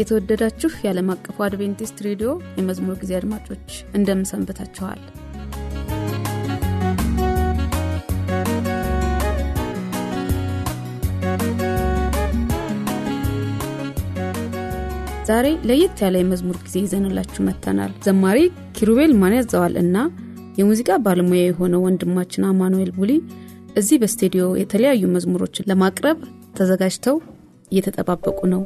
የተወደዳችሁ የዓለም አቀፉ አድቬንቲስት ሬዲዮ የመዝሙር ጊዜ አድማጮች እንደምን ሰንብታችኋል? ዛሬ ለየት ያለ የመዝሙር ጊዜ ይዘንላችሁ መጥተናል። ዘማሪ ኪሩቤል ማን ያዘዋል እና የሙዚቃ ባለሙያ የሆነው ወንድማችን አማኑኤል ቡሊ እዚህ በስቱዲዮ የተለያዩ መዝሙሮችን ለማቅረብ ተዘጋጅተው እየተጠባበቁ ነው።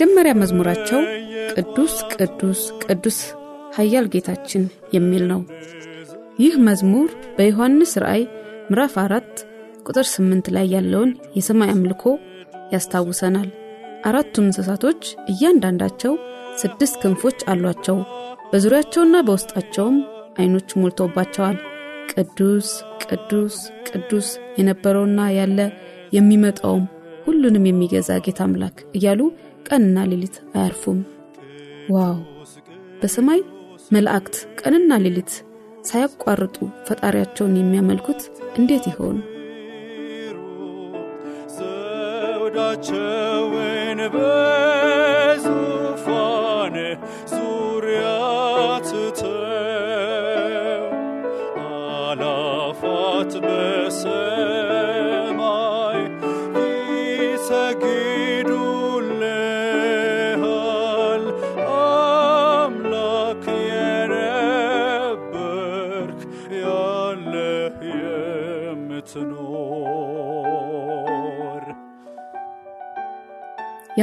የመጀመሪያ መዝሙራቸው ቅዱስ ቅዱስ ቅዱስ ኃያል ጌታችን የሚል ነው። ይህ መዝሙር በዮሐንስ ራእይ ምዕራፍ አራት ቁጥር ስምንት ላይ ያለውን የሰማይ አምልኮ ያስታውሰናል። አራቱም እንስሳቶች እያንዳንዳቸው ስድስት ክንፎች አሏቸው። በዙሪያቸውና በውስጣቸውም አይኖች ሞልተውባቸዋል። ቅዱስ ቅዱስ ቅዱስ የነበረውና ያለ የሚመጣውም ሁሉንም የሚገዛ ጌታ አምላክ እያሉ ቀንና ሌሊት አያርፉም። ዋው! በሰማይ መላእክት ቀንና ሌሊት ሳያቋርጡ ፈጣሪያቸውን የሚያመልኩት እንዴት ይሆን? ዘውዳቸውን በዙፋን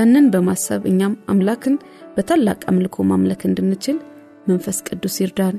ያንን በማሰብ እኛም አምላክን በታላቅ አምልኮ ማምለክ እንድንችል መንፈስ ቅዱስ ይርዳን።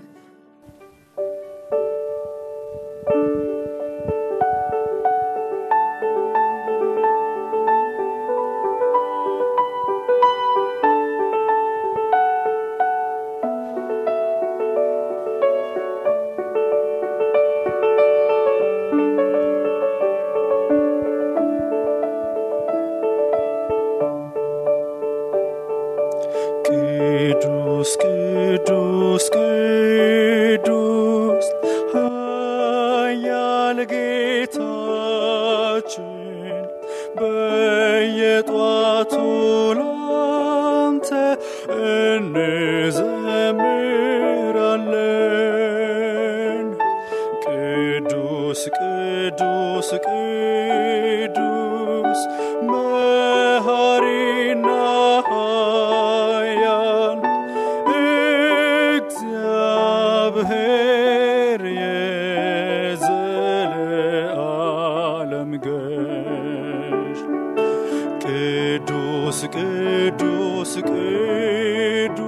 ቅዱስ ቅዱስ ቅዱስ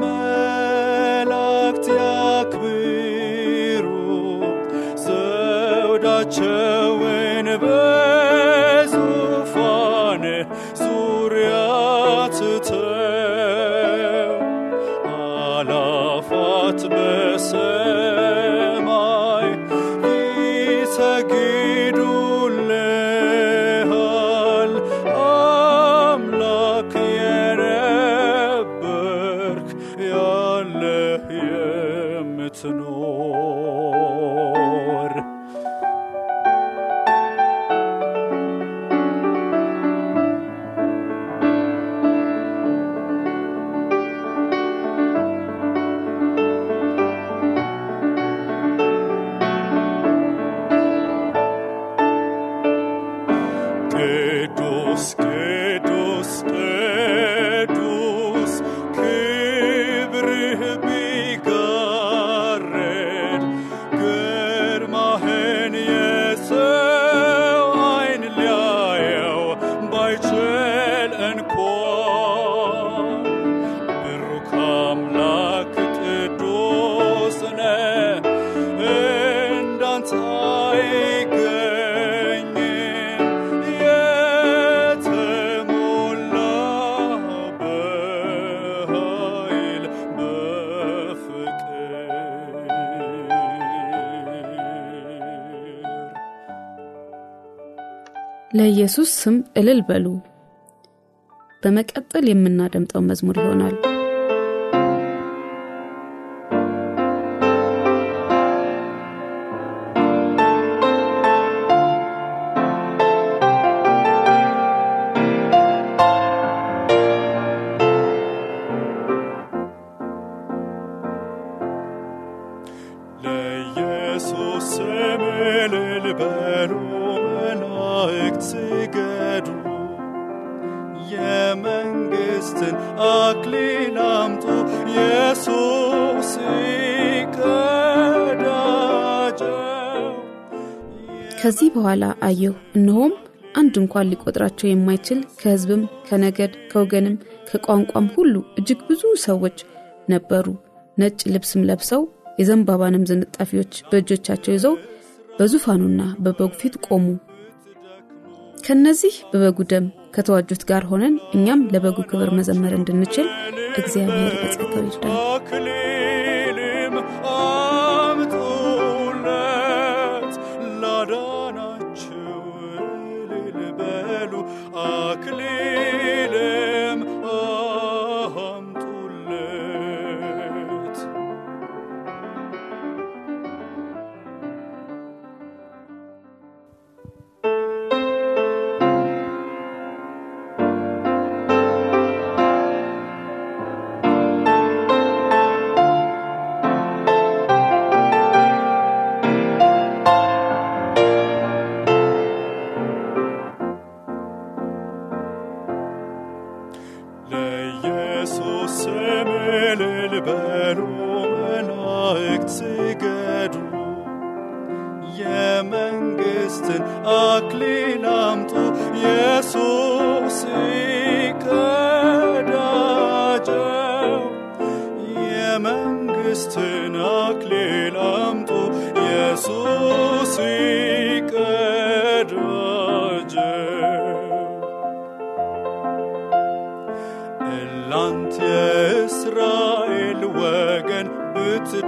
መላእክት ያክብሩ ዘውዳቸውን ለኢየሱስ ስም እልል በሉ። በመቀጠል የምናደምጠው መዝሙር ይሆናል በኋላ አየሁ። እነሆም አንድ እንኳን ሊቆጥራቸው የማይችል ከሕዝብም ከነገድ ከወገንም ከቋንቋም ሁሉ እጅግ ብዙ ሰዎች ነበሩ። ነጭ ልብስም ለብሰው የዘንባባንም ዝንጣፊዎች በእጆቻቸው ይዘው በዙፋኑና በበጉ ፊት ቆሙ። ከነዚህ በበጉ ደም ከተዋጁት ጋር ሆነን እኛም ለበጉ ክብር መዘመር እንድንችል እግዚአብሔር በጸጋው ይርዳል መላእክት ስገዱ የመንግሥትን አክሊል አምጡ ኢየሱስ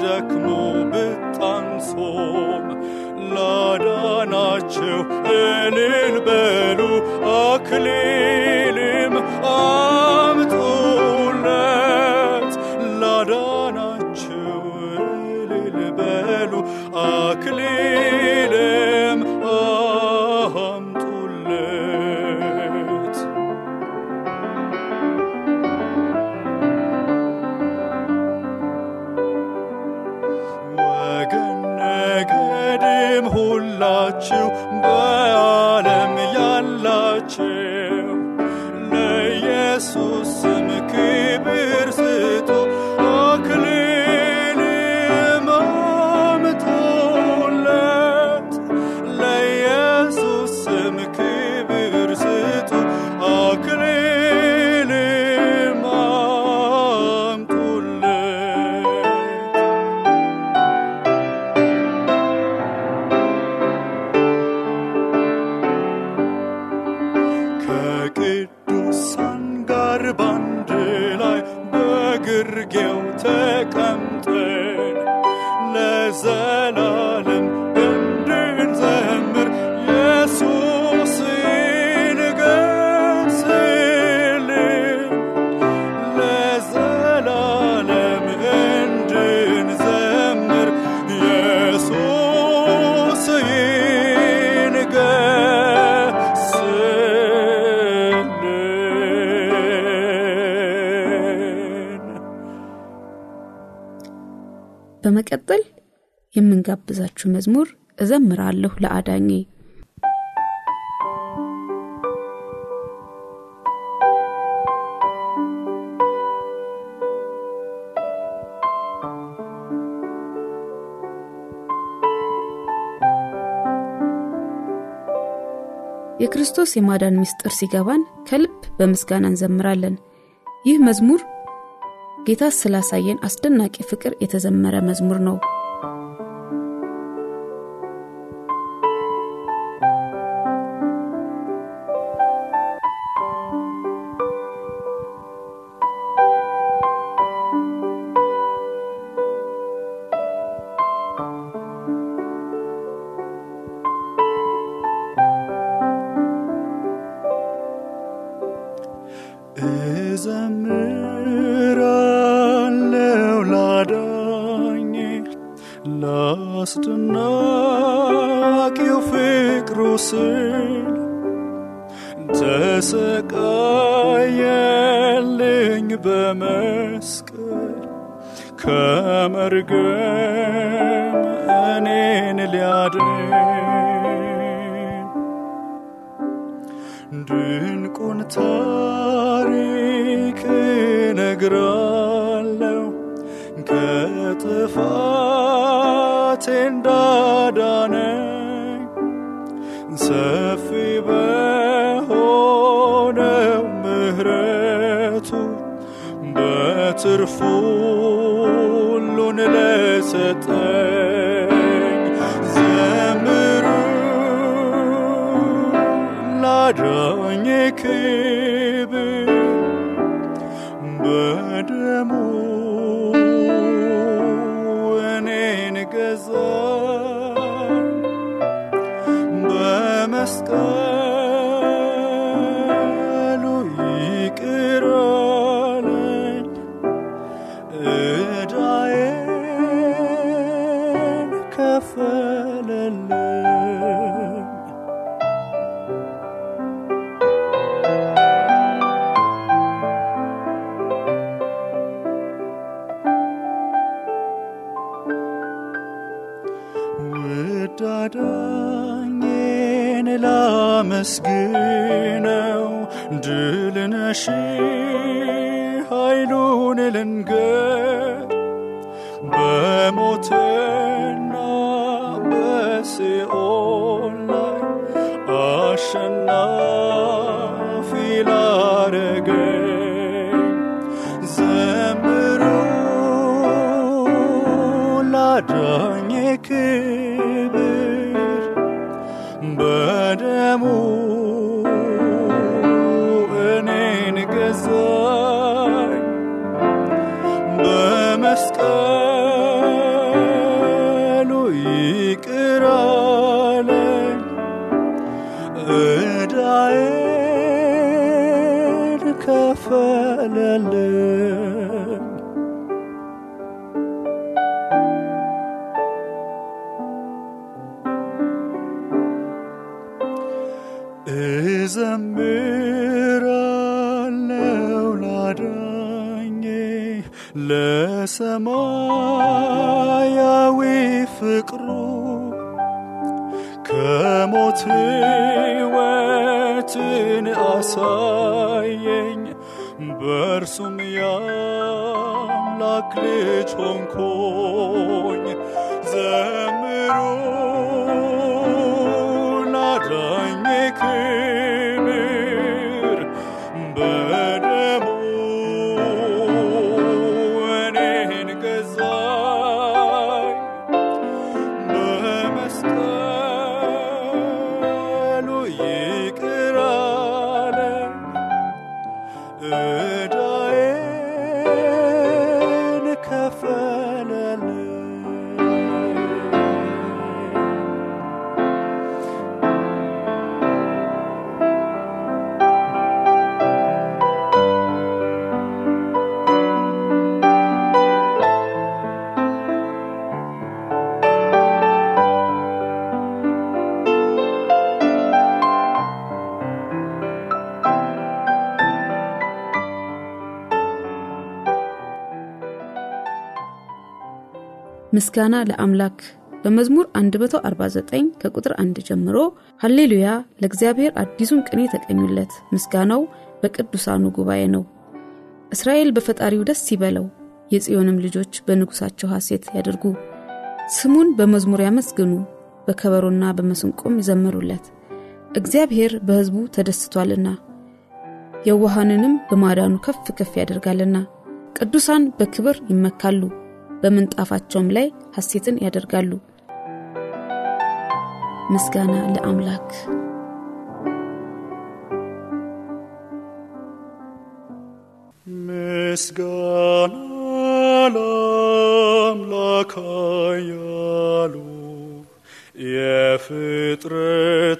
ብትደክሙ ብታንሶም ላዳናችሁ እልል በሉ you በመቀጠል የምንጋብዛችሁ መዝሙር እዘምራለሁ ለአዳኜ የክርስቶስ የማዳን ምስጢር ሲገባን ከልብ በምስጋና እንዘምራለን። ይህ መዝሙር ጌታ ስላሳየን አስደናቂ ፍቅር የተዘመረ መዝሙር ነው። ድንቁን ታሪክ ነግራለው ከጥፋቴ እንዳዳነኝ ሰፊ በሆነው ምሕረቱ በትርፉ ሁሉን ለሰጠኝ ላዳኝ ክብር በደሙ እኔን ገዛ በመስቀሉ ይቅር አለኝ ዕዳዬን ከፈለልኝ ላመስግነው ድል ነሺ ከፈለልኝ cold. ምስጋና ለአምላክ። በመዝሙር 149 ከቁጥር 1 ጀምሮ ሃሌሉያ ለእግዚአብሔር አዲሱን ቅኔ ተቀኙለት። ምስጋናው በቅዱሳኑ ጉባኤ ነው። እስራኤል በፈጣሪው ደስ ይበለው የጽዮንም ልጆች በንጉሳቸው ሐሴት ያደርጉ ስሙን በመዝሙር ያመስግኑ በከበሮና በመስንቆም ይዘምሩለት። እግዚአብሔር በሕዝቡ ተደስቷልና የዋሃንንም በማዳኑ ከፍ ከፍ ያደርጋልና። ቅዱሳን በክብር ይመካሉ በምንጣፋቸውም ላይ ሐሴትን ያደርጋሉ። ምስጋና ለአምላክ። ምስጋና ለአምላክ ያሉ የፍጥረታት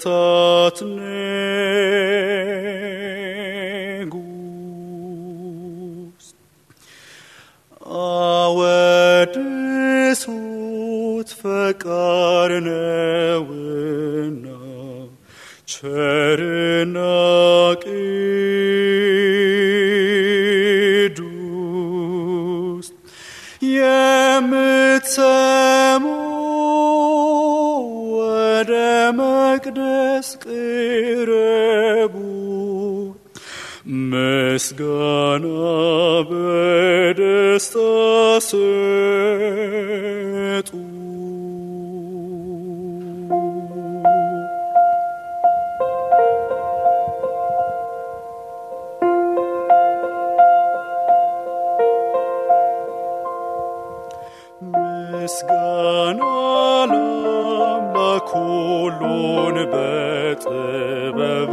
ሁሉን በጥበብ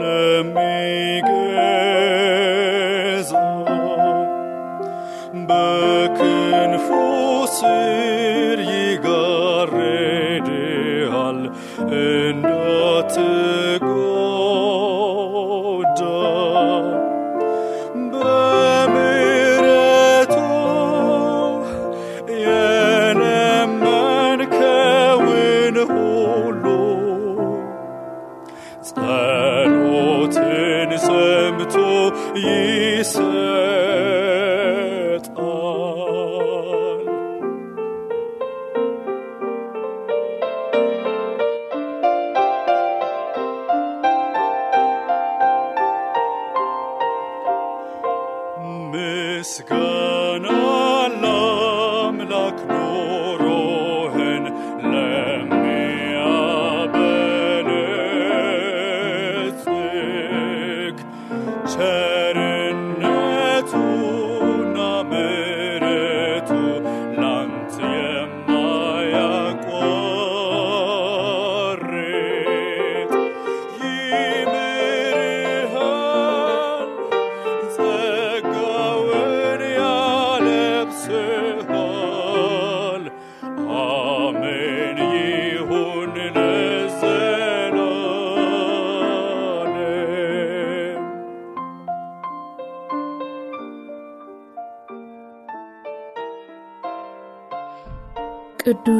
ለሚገዛ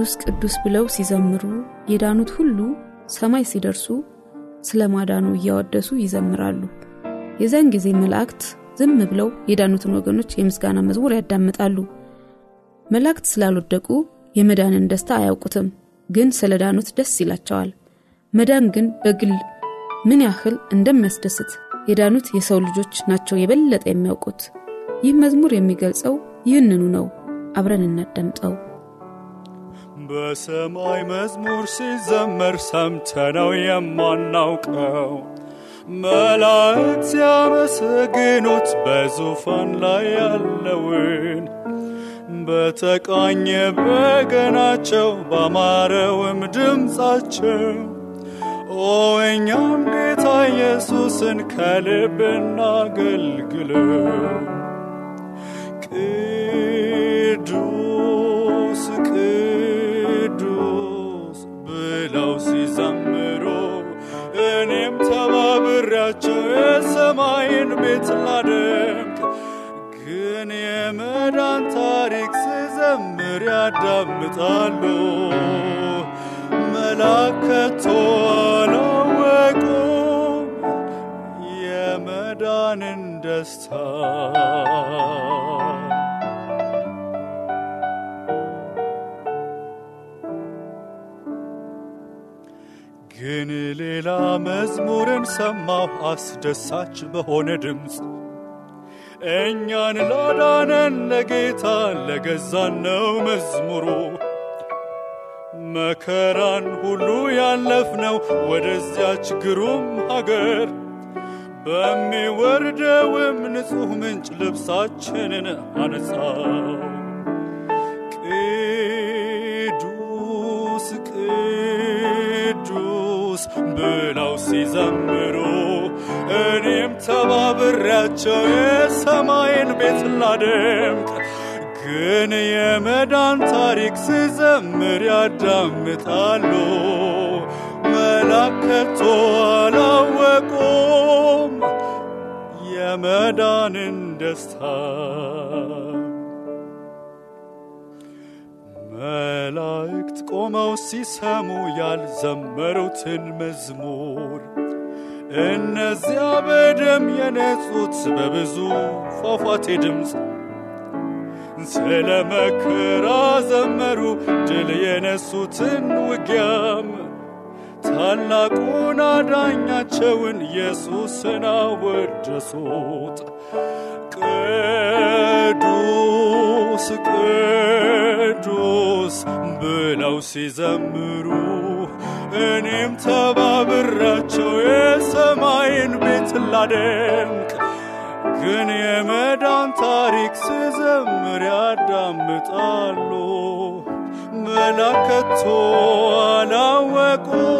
ቅዱስ ቅዱስ ብለው ሲዘምሩ የዳኑት ሁሉ ሰማይ ሲደርሱ ስለ ማዳኑ እያወደሱ ይዘምራሉ። የዚያን ጊዜ መላእክት ዝም ብለው የዳኑትን ወገኖች የምስጋና መዝሙር ያዳምጣሉ። መላእክት ስላልወደቁ የመዳንን ደስታ አያውቁትም ግን ስለ ዳኑት ደስ ይላቸዋል። መዳን ግን በግል ምን ያህል እንደሚያስደስት የዳኑት የሰው ልጆች ናቸው የበለጠ የሚያውቁት። ይህ መዝሙር የሚገልጸው ይህንኑ ነው። አብረን እናዳምጠው በሰማይ መዝሙር ሲዘመር ሰምተነው የማናውቀው። መላእክት ሲያመሰግኑት በዙፋን ላይ ያለውን በተቃኘ በገናቸው ባማረውም ድምፃቸው ኦ እኛም ጌታ ኢየሱስን ከልብ እናገልግለው። ቅዱስ ቅዱስ ያዳምጣሉ መላከቶ አላወቁም የመዳንን ደስታ ግን ሌላ መዝሙርን ሰማሁ። አስደሳች በሆነ ድምፅ እኛን ላዳነን ለጌታ ለገዛን ነው መዝሙሩ መከራን ሁሉ ያለፍነው ወደዚያች ግሩም ሀገር በሚወርደውም ንጹሕ ምንጭ ልብሳችንን አነጻው። ቅዱስ ቅዱስ ብለው ሲዘምሩ እኔም ተባብሬያቸው የሰማይን ቤት ላደምቅ። ግን የመዳን ታሪክ ስዘምር ያዳምጣሉ። መላከቶ አላወቁም የመዳንን ደስታ። መላእክት ቆመው ሲሰሙ ያልዘመሩትን መዝሙር እነዚያ በደም የነጹት በብዙ ፏፏቴ ድምፅ ስለ መከራ ዘመሩ ድል የነሱትን ውጊያም ታላቁን አዳኛቸውን ኢየሱስን አወደሱት። ቅዱስ ቅዱስ ብለው ሲዘምሩ እኔም ተባብራቸው የሰማይን ቤት ላደምቅ ግን የመዳን ታሪክ ስዘምር ያዳምጣሉ። መላከቶ አላወቁም።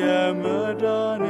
የመዳንን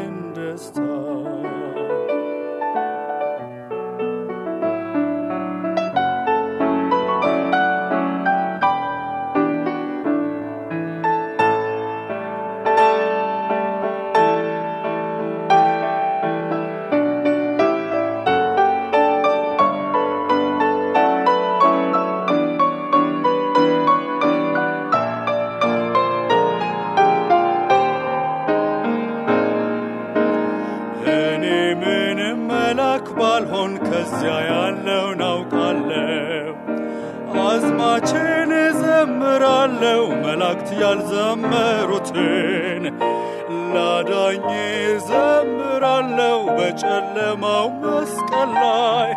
መላእክት ያልዘመሩትን ላዳኝ እዘምራለሁ በጨለማው መስቀል ላይ።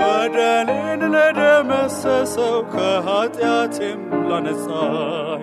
በደሌን ለደመሰሰው ከኃጢአቴም ላነጻኝ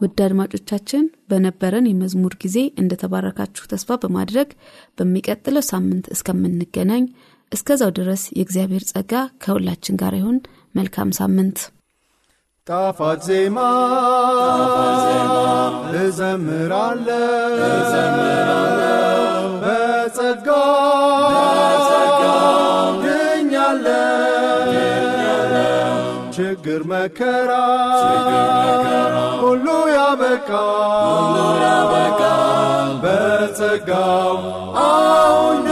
ውድ አድማጮቻችን በነበረን የመዝሙር ጊዜ እንደተባረካችሁ ተስፋ በማድረግ በሚቀጥለው ሳምንት እስከምንገናኝ እስከዛው ድረስ የእግዚአብሔር ጸጋ ከሁላችን ጋር ይሁን። መልካም ሳምንት። ጣፋጭ ዜማ እዘምራለሁ በጸጋ ችግር መከራ ሁሉ ያበቃ በጸጋው አሁን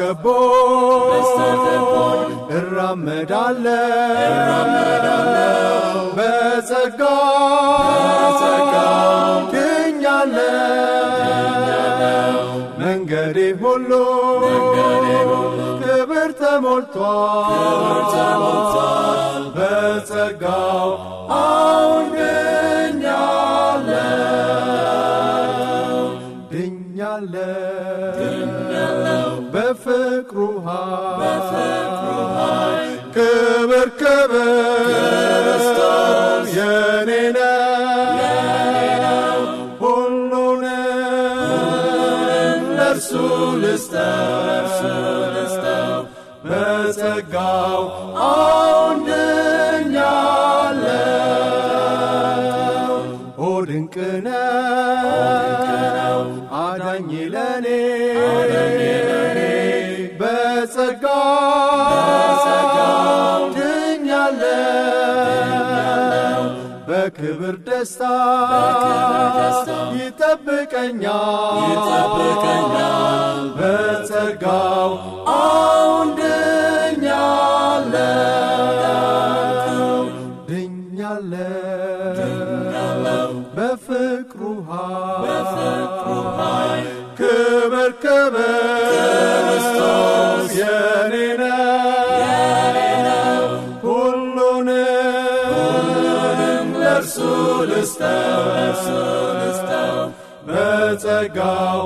ደስታ በክብር ደስታ ይጠብቀኛል። በጸጋው በጸጋው